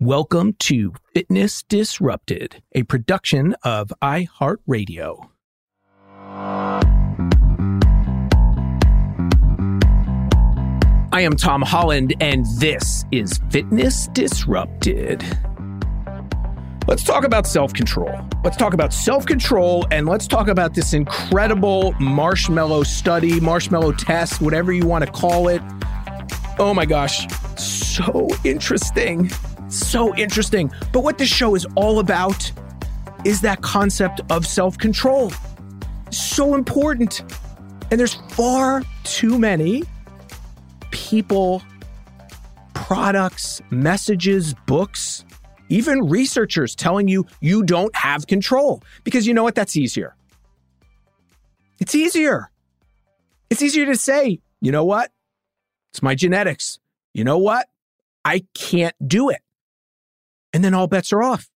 Welcome to Fitness Disrupted, a production of iHeartRadio. I am Tom Holland, and this is Fitness Disrupted. Let's talk about self control. Let's talk about self control, and let's talk about this incredible marshmallow study, marshmallow test, whatever you want to call it. Oh my gosh, so interesting. So interesting. But what this show is all about is that concept of self control. So important. And there's far too many people, products, messages, books, even researchers telling you you don't have control. Because you know what? That's easier. It's easier. It's easier to say, you know what? It's my genetics. You know what? I can't do it. And then all bets are off.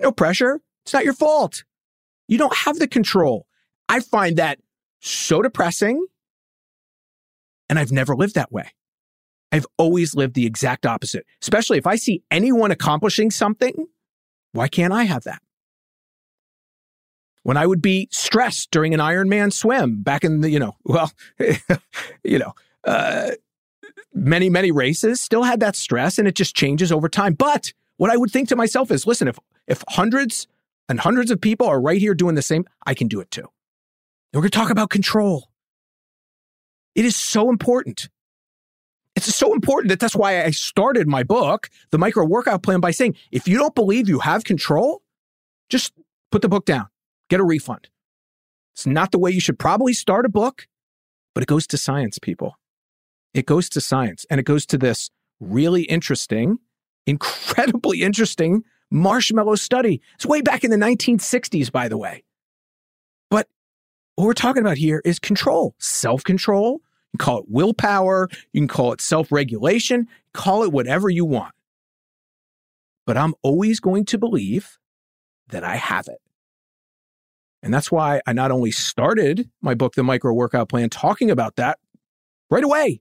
no pressure. It's not your fault. You don't have the control. I find that so depressing. And I've never lived that way. I've always lived the exact opposite, especially if I see anyone accomplishing something. Why can't I have that? When I would be stressed during an Ironman swim back in the, you know, well, you know, uh, many, many races still had that stress and it just changes over time. But what I would think to myself is, listen, if, if hundreds and hundreds of people are right here doing the same, I can do it too. And we're going to talk about control. It is so important. It's so important that that's why I started my book, The Micro Workout Plan, by saying if you don't believe you have control, just put the book down, get a refund. It's not the way you should probably start a book, but it goes to science, people. It goes to science and it goes to this really interesting, incredibly interesting marshmallow study. It's way back in the 1960s, by the way. But what we're talking about here is control, self control, you can call it willpower. You can call it self regulation. Call it whatever you want. But I'm always going to believe that I have it. And that's why I not only started my book, The Micro Workout Plan, talking about that right away,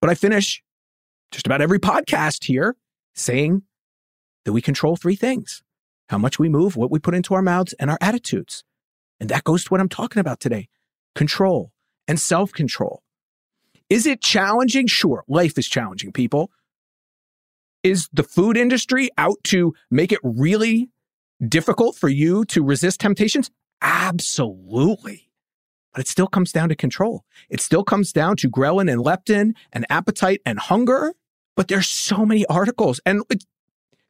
but I finish just about every podcast here saying that we control three things how much we move, what we put into our mouths, and our attitudes. And that goes to what I'm talking about today control and self control. Is it challenging? Sure. Life is challenging, people. Is the food industry out to make it really difficult for you to resist temptations? Absolutely. But it still comes down to control. It still comes down to ghrelin and leptin and appetite and hunger. But there's so many articles and it,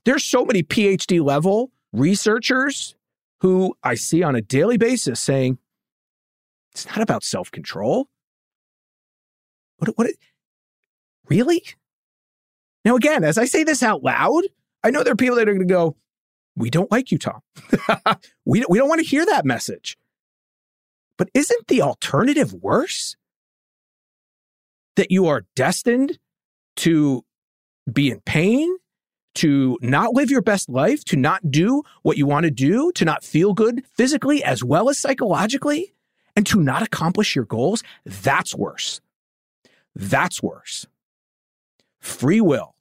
there's so many PhD level researchers who I see on a daily basis saying, it's not about self control. What, what, really? Now, again, as I say this out loud, I know there are people that are going to go, we don't like you, Tom. we, we don't want to hear that message. But isn't the alternative worse? That you are destined to be in pain, to not live your best life, to not do what you want to do, to not feel good physically as well as psychologically, and to not accomplish your goals, that's worse. That's worse. Free will,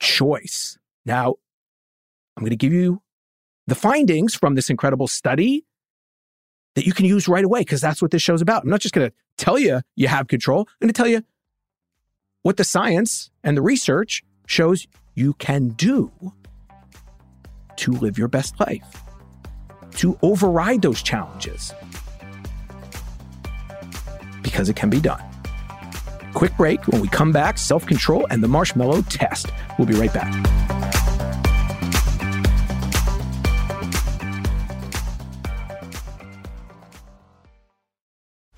choice. Now, I'm going to give you the findings from this incredible study that you can use right away because that's what this show's about. I'm not just going to tell you you have control, I'm going to tell you what the science and the research shows you can do to live your best life, to override those challenges. Because it can be done. Quick break. When we come back, self control and the marshmallow test. We'll be right back.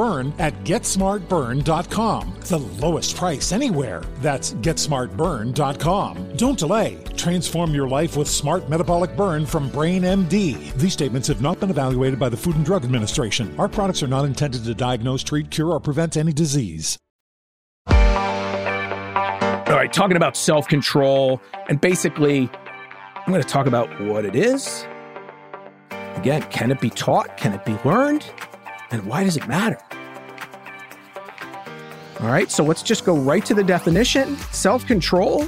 at GetSmartBurn.com. The lowest price anywhere. That's GetSmartBurn.com. Don't delay. Transform your life with Smart Metabolic Burn from Brain MD. These statements have not been evaluated by the Food and Drug Administration. Our products are not intended to diagnose, treat, cure, or prevent any disease. All right, talking about self control, and basically, I'm going to talk about what it is. Again, can it be taught? Can it be learned? And why does it matter? All right, so let's just go right to the definition. Self control,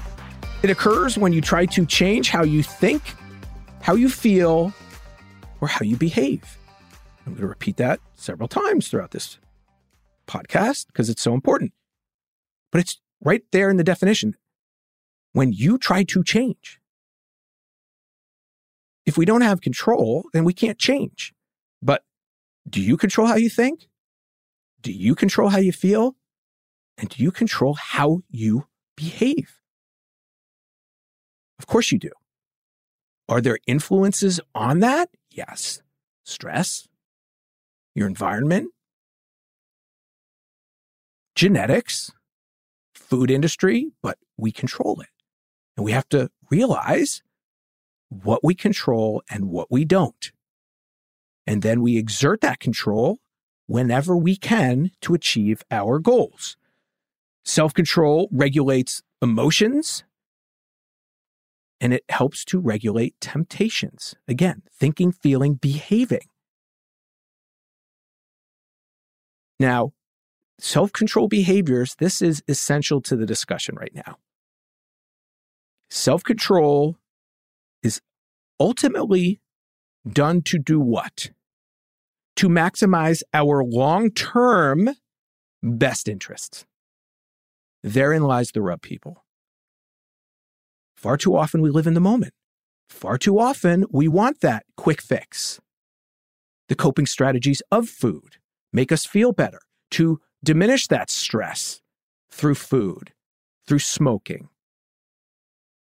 it occurs when you try to change how you think, how you feel, or how you behave. I'm going to repeat that several times throughout this podcast because it's so important. But it's right there in the definition. When you try to change, if we don't have control, then we can't change. But do you control how you think? Do you control how you feel? And do you control how you behave. Of course you do. Are there influences on that? Yes. Stress, your environment, genetics, food industry, but we control it. And we have to realize what we control and what we don't. And then we exert that control whenever we can to achieve our goals. Self control regulates emotions and it helps to regulate temptations. Again, thinking, feeling, behaving. Now, self control behaviors, this is essential to the discussion right now. Self control is ultimately done to do what? To maximize our long term best interests. Therein lies the rub, people. Far too often we live in the moment. Far too often we want that quick fix. The coping strategies of food make us feel better to diminish that stress through food, through smoking.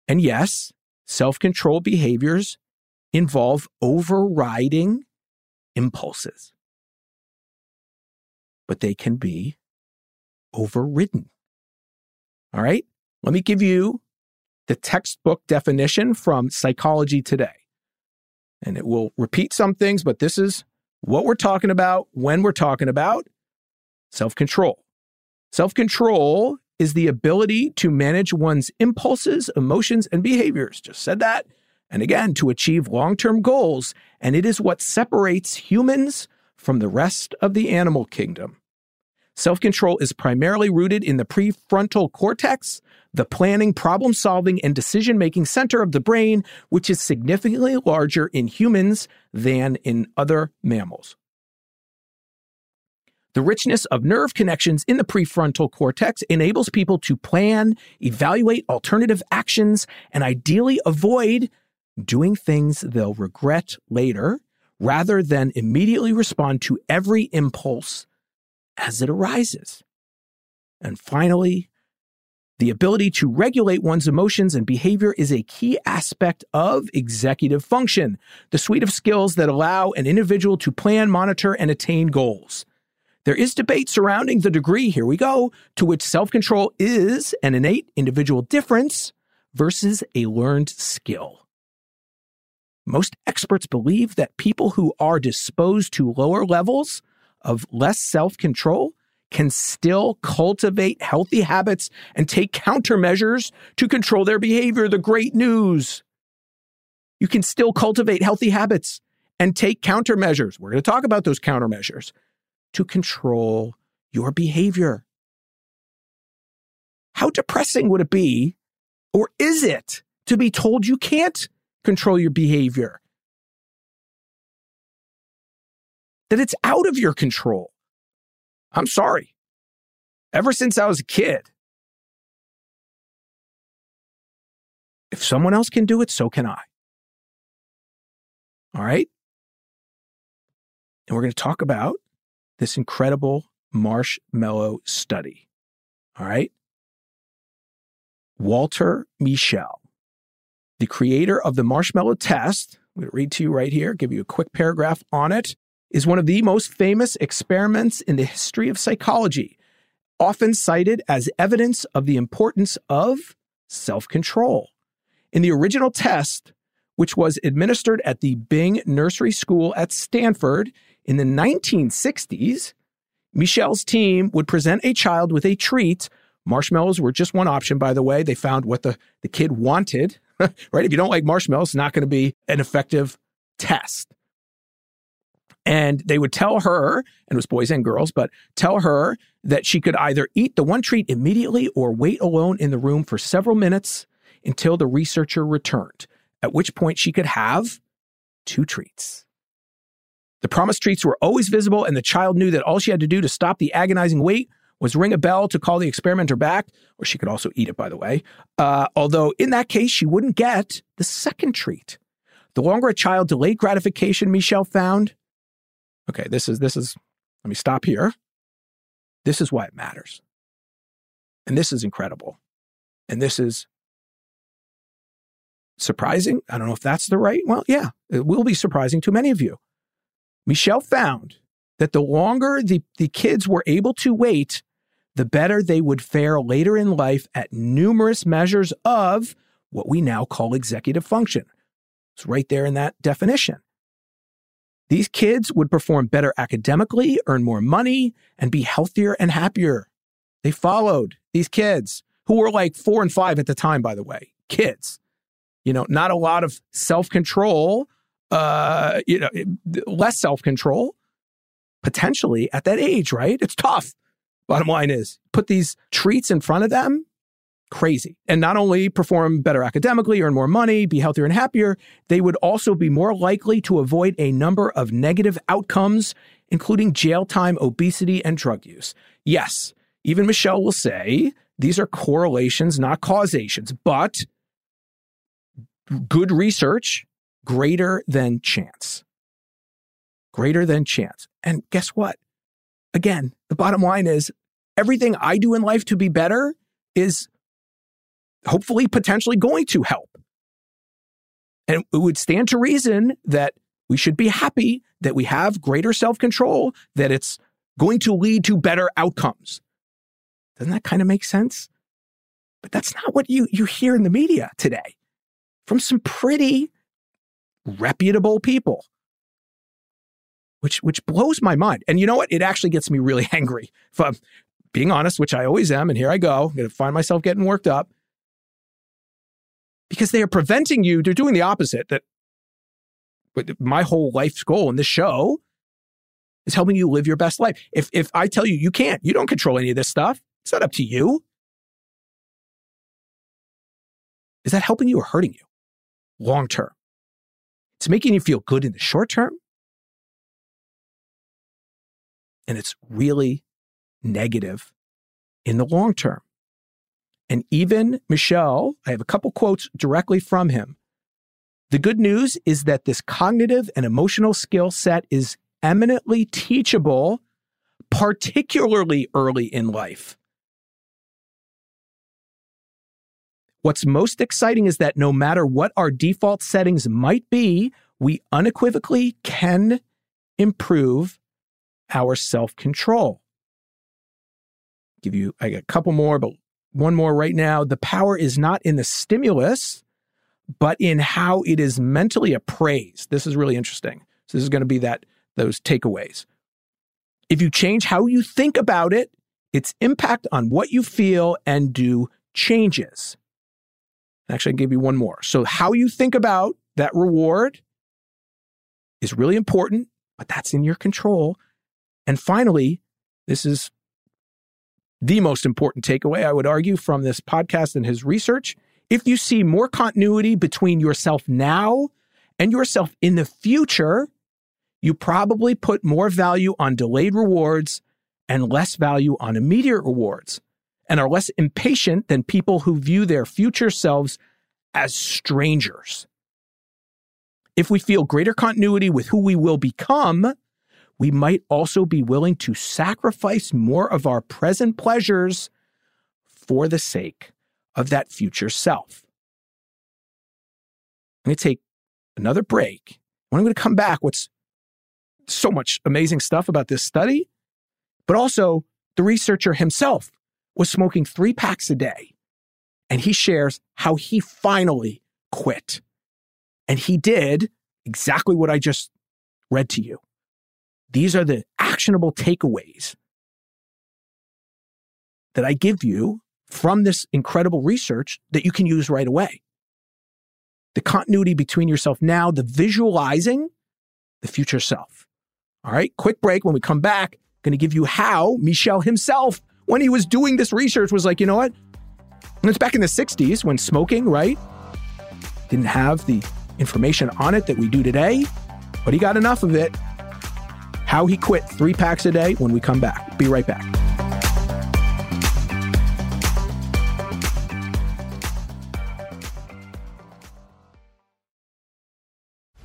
And yes, self control behaviors involve overriding impulses, but they can be overridden. All right, let me give you the textbook definition from Psychology Today. And it will repeat some things, but this is what we're talking about when we're talking about self control. Self control is the ability to manage one's impulses, emotions, and behaviors. Just said that. And again, to achieve long term goals. And it is what separates humans from the rest of the animal kingdom. Self control is primarily rooted in the prefrontal cortex, the planning, problem solving, and decision making center of the brain, which is significantly larger in humans than in other mammals. The richness of nerve connections in the prefrontal cortex enables people to plan, evaluate alternative actions, and ideally avoid doing things they'll regret later rather than immediately respond to every impulse as it arises. And finally, the ability to regulate one's emotions and behavior is a key aspect of executive function, the suite of skills that allow an individual to plan, monitor, and attain goals. There is debate surrounding the degree, here we go, to which self control is an innate individual difference versus a learned skill. Most experts believe that people who are disposed to lower levels of less self control can still cultivate healthy habits and take countermeasures to control their behavior. The great news you can still cultivate healthy habits and take countermeasures. We're going to talk about those countermeasures to control your behavior. How depressing would it be, or is it, to be told you can't control your behavior? That it's out of your control. I'm sorry. Ever since I was a kid, if someone else can do it, so can I. All right? And we're going to talk about this incredible marshmallow study. All right. Walter Mischel, the creator of the marshmallow test, I'm going to read to you right here, give you a quick paragraph on it, is one of the most famous experiments in the history of psychology, often cited as evidence of the importance of self control. In the original test, which was administered at the Bing Nursery School at Stanford in the 1960s, Mischel's team would present a child with a treat. Marshmallows were just one option, by the way. They found what the, the kid wanted, right? If you don't like marshmallows, it's not going to be an effective test. And they would tell her, and it was boys and girls, but tell her that she could either eat the one treat immediately or wait alone in the room for several minutes until the researcher returned, at which point she could have two treats. The promised treats were always visible, and the child knew that all she had to do to stop the agonizing wait was ring a bell to call the experimenter back, or she could also eat it, by the way. Uh, although in that case, she wouldn't get the second treat. The longer a child delayed gratification, Mischel found. Okay, this is this is. Let me stop here. This is why it matters, and this is incredible. and this is surprising. I don't know if that's the right. Well, yeah, it will be surprising to many of you. Mischel found that the longer the, the kids were able to wait, the better they would fare later in life at numerous measures of what we now call executive function. It's right there in that definition. These kids would perform better academically, earn more money, and be healthier and happier. They followed these kids who were like four and five at the time, by the way, kids. You know, not a lot of self control, uh, you know, less self control potentially at that age, right? It's tough. Bottom line is put these treats in front of them, crazy. And not only perform better academically, earn more money, be healthier and happier, they would also be more likely to avoid a number of negative outcomes, including jail time, obesity, and drug use. Yes, even Mischel will say these are correlations, not causations, but good research, greater than chance. Greater than chance. And guess what? Again, the bottom line is everything I do in life to be better is hopefully potentially going to help. And it would stand to reason that we should be happy that we have greater self control, that it's going to lead to better outcomes. Doesn't that kind of make sense? But that's not what you, you hear in the media today from some pretty reputable people, which, which blows my mind. And you know what? It actually gets me really angry. If I'm being honest, which I always am, and here I go, I'm going to find myself getting worked up because they are preventing you. They're doing the opposite. That my whole life's goal in this show is helping you live your best life. If if I tell you you can't, you don't control any of this stuff. It's not up to you. Is that helping you or hurting you long term? It's making you feel good in the short term. And it's really negative in the long term. And even Mischel, I have a couple quotes directly from him. The good news is that this cognitive and emotional skill set is eminently teachable, particularly early in life. What's most exciting is that no matter what our default settings might be, we unequivocally can improve our self control. Give you I got a couple more, but one more right now. The power is not in the stimulus, but in how it is mentally appraised. This is really interesting. So this is going to be that those takeaways. If you change how you think about it, its impact on what you feel and do changes. Actually, I give you one more. So, how you think about that reward is really important, but that's in your control. And finally, this is the most important takeaway, I would argue, from this podcast and his research. If you see more continuity between yourself now and yourself in the future, you probably put more value on delayed rewards and less value on immediate rewards and are less impatient than people who view their future selves as strangers. If we feel greater continuity with who we will become, we might also be willing to sacrifice more of our present pleasures for the sake of that future self. I'm going to take another break. When I'm going to come back, what's so much amazing stuff about this study, but also the researcher himself was smoking three packs a day. And he shares how he finally quit. And he did exactly what I just read to you. These are the actionable takeaways that I give you from this incredible research that you can use right away. The continuity between yourself now, the visualizing the future self. All right, quick break. When we come back, going to give you how Mischel himself when he was doing this research was like, you know what? And it's back in the 60s when smoking, right? Didn't have the information on it that we do today, but he got enough of it. How he quit three packs a day when we come back. Be right back.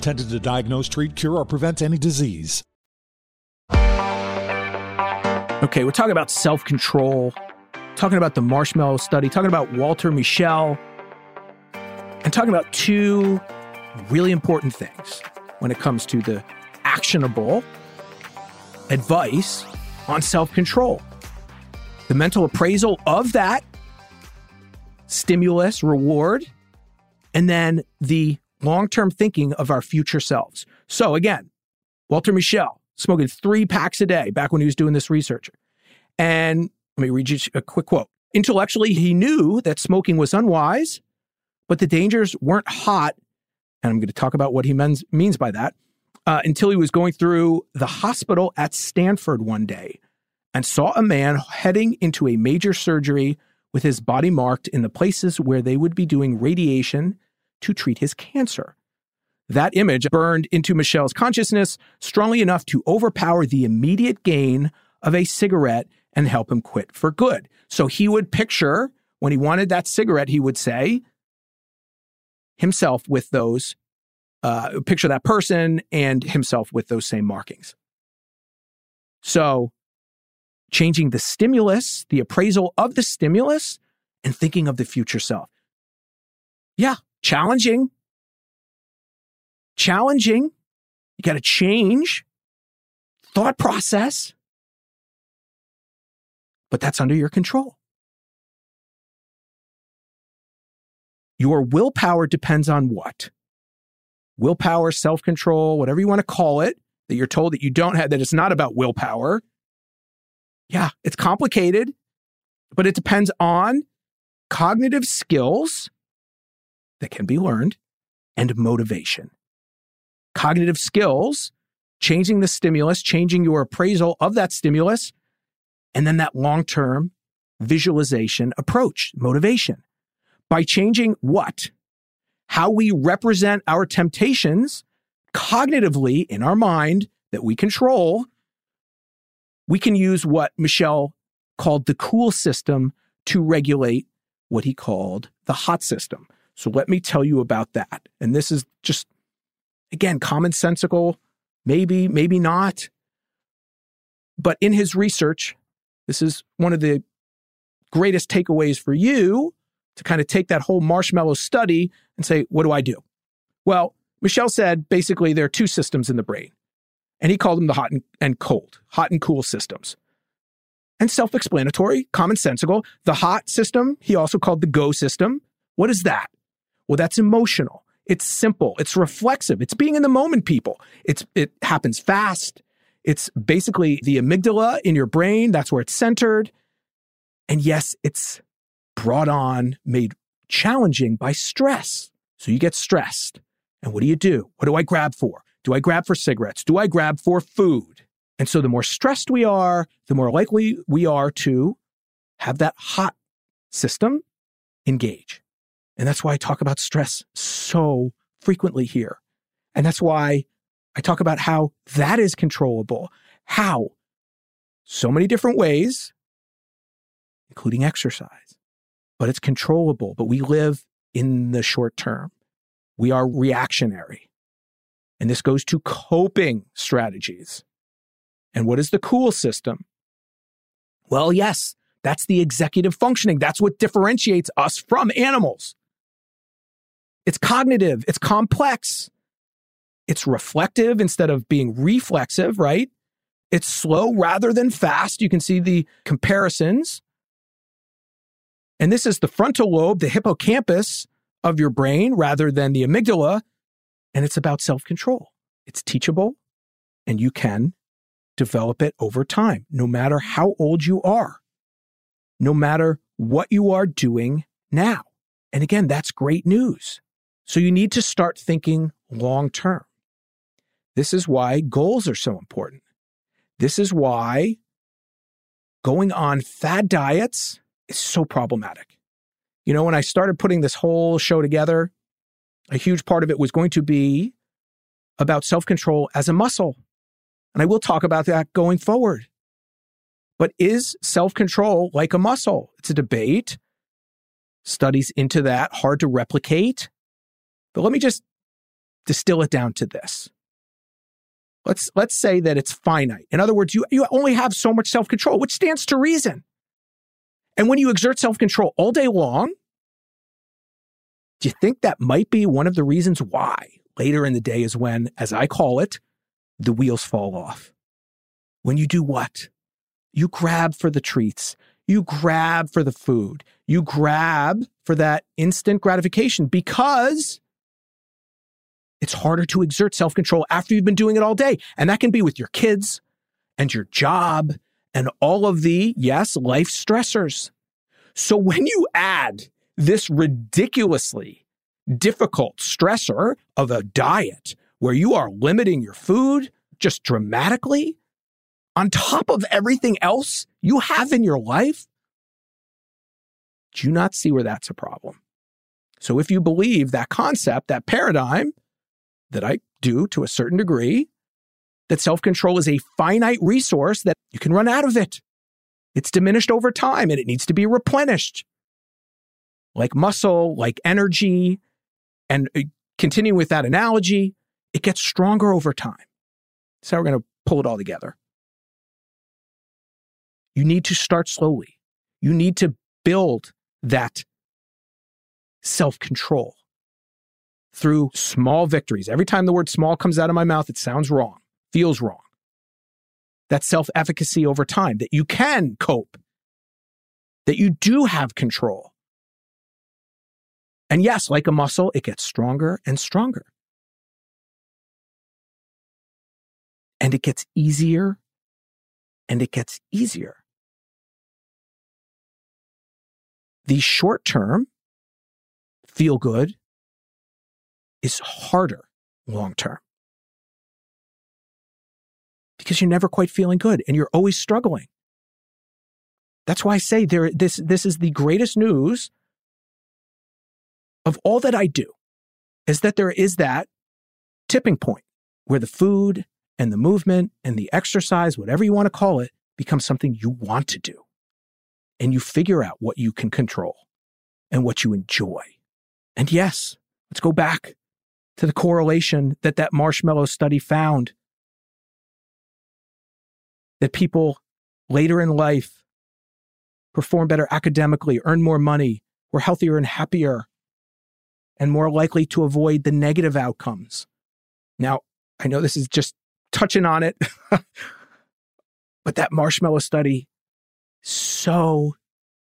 intended to diagnose, treat, cure, or prevent any disease. Okay, we're talking about self control, talking about the marshmallow study, talking about Walter Mischel, and talking about two really important things when it comes to the actionable advice on self control. The mental appraisal of that stimulus, reward, and then the long term thinking of our future selves. So, again, Walter Mischel smoking three packs a day back when he was doing this research. And let me read you a quick quote. Intellectually, he knew that smoking was unwise, but the dangers weren't hot. And I'm going to talk about what he means, means by that uh, until he was going through the hospital at Stanford one day and saw a man heading into a major surgery with his body marked in the places where they would be doing radiation to treat his cancer. That image burned into Mischel's consciousness strongly enough to overpower the immediate gain of a cigarette and help him quit for good. So he would picture, when he wanted that cigarette, he would say himself with those, uh, picture that person and himself with those same markings. So changing the stimulus, the appraisal of the stimulus, and thinking of the future self. Yeah, challenging. Challenging. You got to change thought process but that's under your control. Your willpower depends on what? Willpower, self control, whatever you want to call it, that you're told that you don't have, that it's not about willpower. Yeah, it's complicated, but it depends on cognitive skills that can be learned and motivation. Cognitive skills, changing the stimulus, changing your appraisal of that stimulus, and then that long term visualization approach, motivation. By changing what? How we represent our temptations cognitively in our mind that we control, we can use what Mischel called the cool system to regulate what he called the hot system. So let me tell you about that. And this is just, again, commonsensical, maybe, maybe not. But in his research, this is one of the greatest takeaways for you to kind of take that whole marshmallow study and say, what do I do? Well, Mischel said basically there are two systems in the brain, and he called them the hot and, cold, hot and cool systems. And self explanatory, commonsensical. The hot system, he also called the go system. What is that? Well, that's emotional. It's simple. It's reflexive. It's being in the moment, people. It's, it happens fast. It's basically the amygdala in your brain. That's where it's centered. And yes, it's brought on, made challenging by stress. So you get stressed. And what do you do? What do I grab for? Do I grab for cigarettes? Do I grab for food? And so the more stressed we are, the more likely we are to have that hot system engage. And that's why I talk about stress so frequently here. And that's why I talk about how that is controllable. How? So many different ways, including exercise, but it's controllable. But we live in the short term. We are reactionary. And this goes to coping strategies. And what is the cool system? Well, yes, that's the executive functioning. That's what differentiates us from animals. It's cognitive, it's complex, it's reflective instead of being reflexive, right? It's slow rather than fast. You can see the comparisons. And this is the frontal lobe, the hippocampus of your brain rather than the amygdala. And it's about self control. It's teachable and you can develop it over time, no matter how old you are, no matter what you are doing now. And again, that's great news. So you need to start thinking long term. This is why goals are so important. This is why going on fad diets is so problematic. You know, when I started putting this whole show together, a huge part of it was going to be about self control as a muscle. And I will talk about that going forward. But is self control like a muscle? It's a debate. Studies into that, hard to replicate. But let me just distill it down to this. Let's, let's say that it's finite. In other words, you, you only have so much self control, which stands to reason. And when you exert self control all day long, do you think that might be one of the reasons why later in the day is when, as I call it, the wheels fall off? When you do what? You grab for the treats, you grab for the food, you grab for that instant gratification because it's harder to exert self control after you've been doing it all day. And that can be with your kids and your job and all of the, yes, life stressors. So when you add this ridiculously difficult stressor of a diet where you are limiting your food just dramatically, on top of everything else you have in your life, do you not see where that's a problem? So if you believe that concept, that paradigm, that I do to a certain degree, that self control is a finite resource that you can run out of it. It's diminished over time and it needs to be replenished. Like muscle, like energy, and uh, continuing with that analogy, it gets stronger over time. So we're going to pull it all together. You need to start slowly. You need to build that self control through small victories. Every time the word small comes out of my mouth, it sounds wrong, feels wrong. That self efficacy over time, that you can cope, that you do have control. And yes, like a muscle, it gets stronger and stronger. And it gets easier and it gets easier. The short term feel good is harder long term because you're never quite feeling good and you're always struggling. That's why I say there this this is the greatest news of all that I do is that there is that tipping point where the food and the movement and the exercise, whatever you want to call it, becomes something you want to do. And you figure out what you can control and what you enjoy. And yes, let's go back to the correlation that that marshmallow study found that people later in life perform better academically, earn more money, were healthier and happier, and more likely to avoid the negative outcomes. Now, I know this is just touching on it, but that marshmallow study, so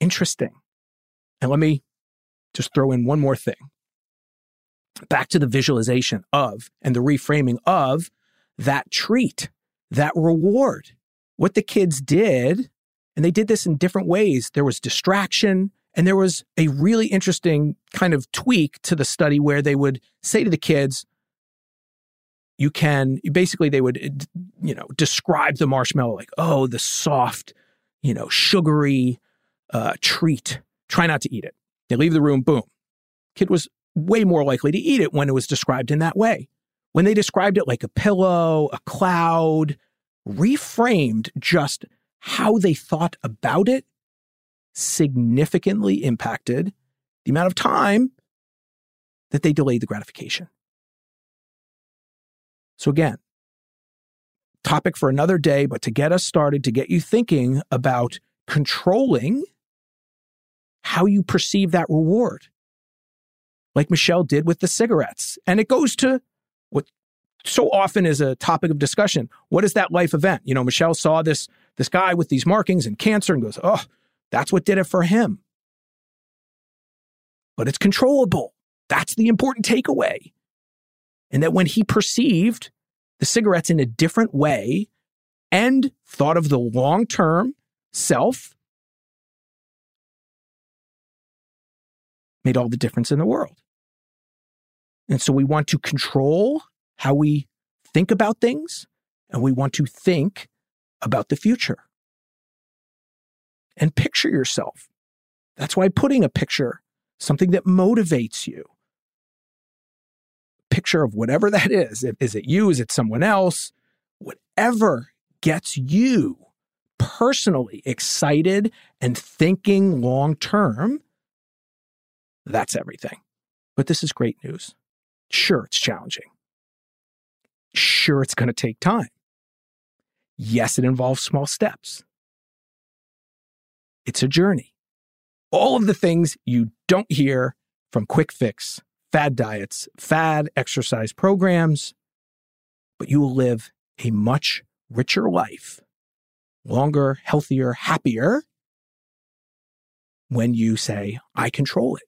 interesting. And let me just throw in one more thing. Back to the visualization of and the reframing of that treat, that reward. What the kids did, and they did this in different ways. There was distraction, and there was a really interesting kind of tweak to the study where they would say to the kids, you can basically they would you know describe the marshmallow like oh the soft you know sugary uh, treat. Try not to eat it. They leave the room boom. Kid was way more likely to eat it when it was described in that way when they described it like a pillow a cloud reframed just how they thought about it, significantly impacted the amount of time that they delayed the gratification. So, again, topic for another day, but to get us started, to get you thinking about controlling how you perceive that reward, like Mischel did with the cigarettes. And it goes to what so often is a topic of discussion. What is that life event? You know, Mischel saw this this guy with these markings and cancer and goes, "Oh, that's what did it for him." But it's controllable. That's the important takeaway. And that when he perceived the cigarettes in a different way and thought of the long-term self made all the difference in the world. And so we want to control how we think about things and we want to think about the future. And picture yourself. That's why putting a picture, something that motivates you, picture of whatever that is. Is it you? Is it someone else? Whatever gets you personally excited and thinking long term, that's everything. But this is great news. Sure, it's challenging. Sure, it's going to take time. Yes, it involves small steps. It's a journey. All of the things you don't hear from quick fix, fad diets, fad exercise programs, but you will live a much richer life, longer, healthier, happier when you say, I control it.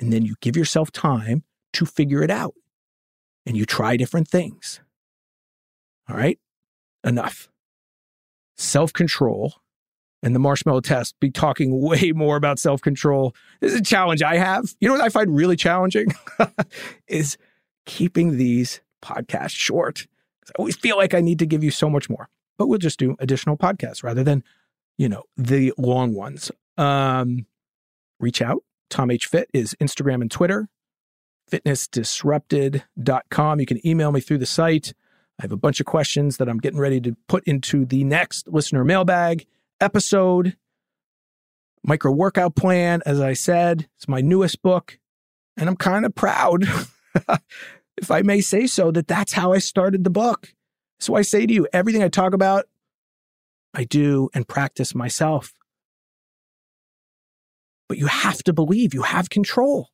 And then you give yourself time to figure it out and you try different things. All right, enough. Self control and the marshmallow test be talking way more about self control. This is a challenge I have. You know what I find really challenging is keeping these podcasts short. I always feel like I need to give you so much more, but we'll just do additional podcasts rather than, you know, the long ones. Um, reach out. Tom H Fit is Instagram and Twitter fitnessdisrupted.com. You can email me through the site. I have a bunch of questions that I'm getting ready to put into the next listener mailbag episode. Micro workout plan, as I said, it's my newest book. And I'm kind of proud, if I may say so, that that's how I started the book. So I say to you, everything I talk about, I do and practice myself. But you have to believe you have control.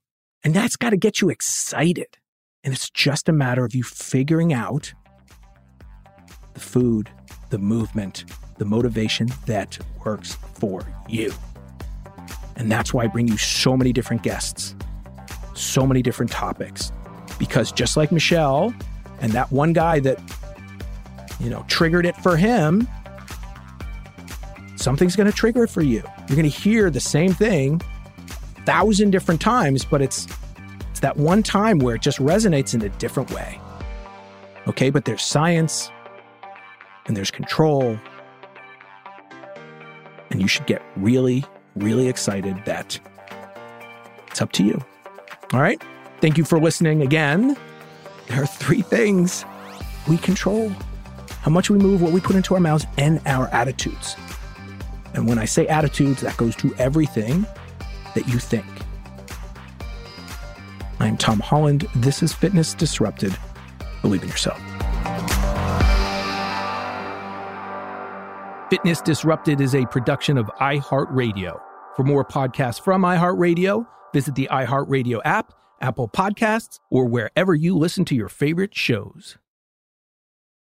And that's got to get you excited. And it's just a matter of you figuring out the food, the movement, the motivation that works for you. And that's why I bring you so many different guests, so many different topics. Because just like Mischel and that one guy that, you know, triggered it for him, something's going to trigger it for you. You're going to hear the same thing thousand different times, but it's it's that one time where it just resonates in a different way. Okay, but there's science and there's control. And you should get really, really excited that it's up to you. All right. Thank you for listening again. There are three things we control how much we move, what we put into our mouths, and our attitudes. And when I say attitudes, that goes to everything that you think. I'm Tom Holland. This is Fitness Disrupted. Believe in yourself. Fitness Disrupted is a production of iHeartRadio. For more podcasts from iHeartRadio, visit the iHeartRadio app, Apple Podcasts, or wherever you listen to your favorite shows.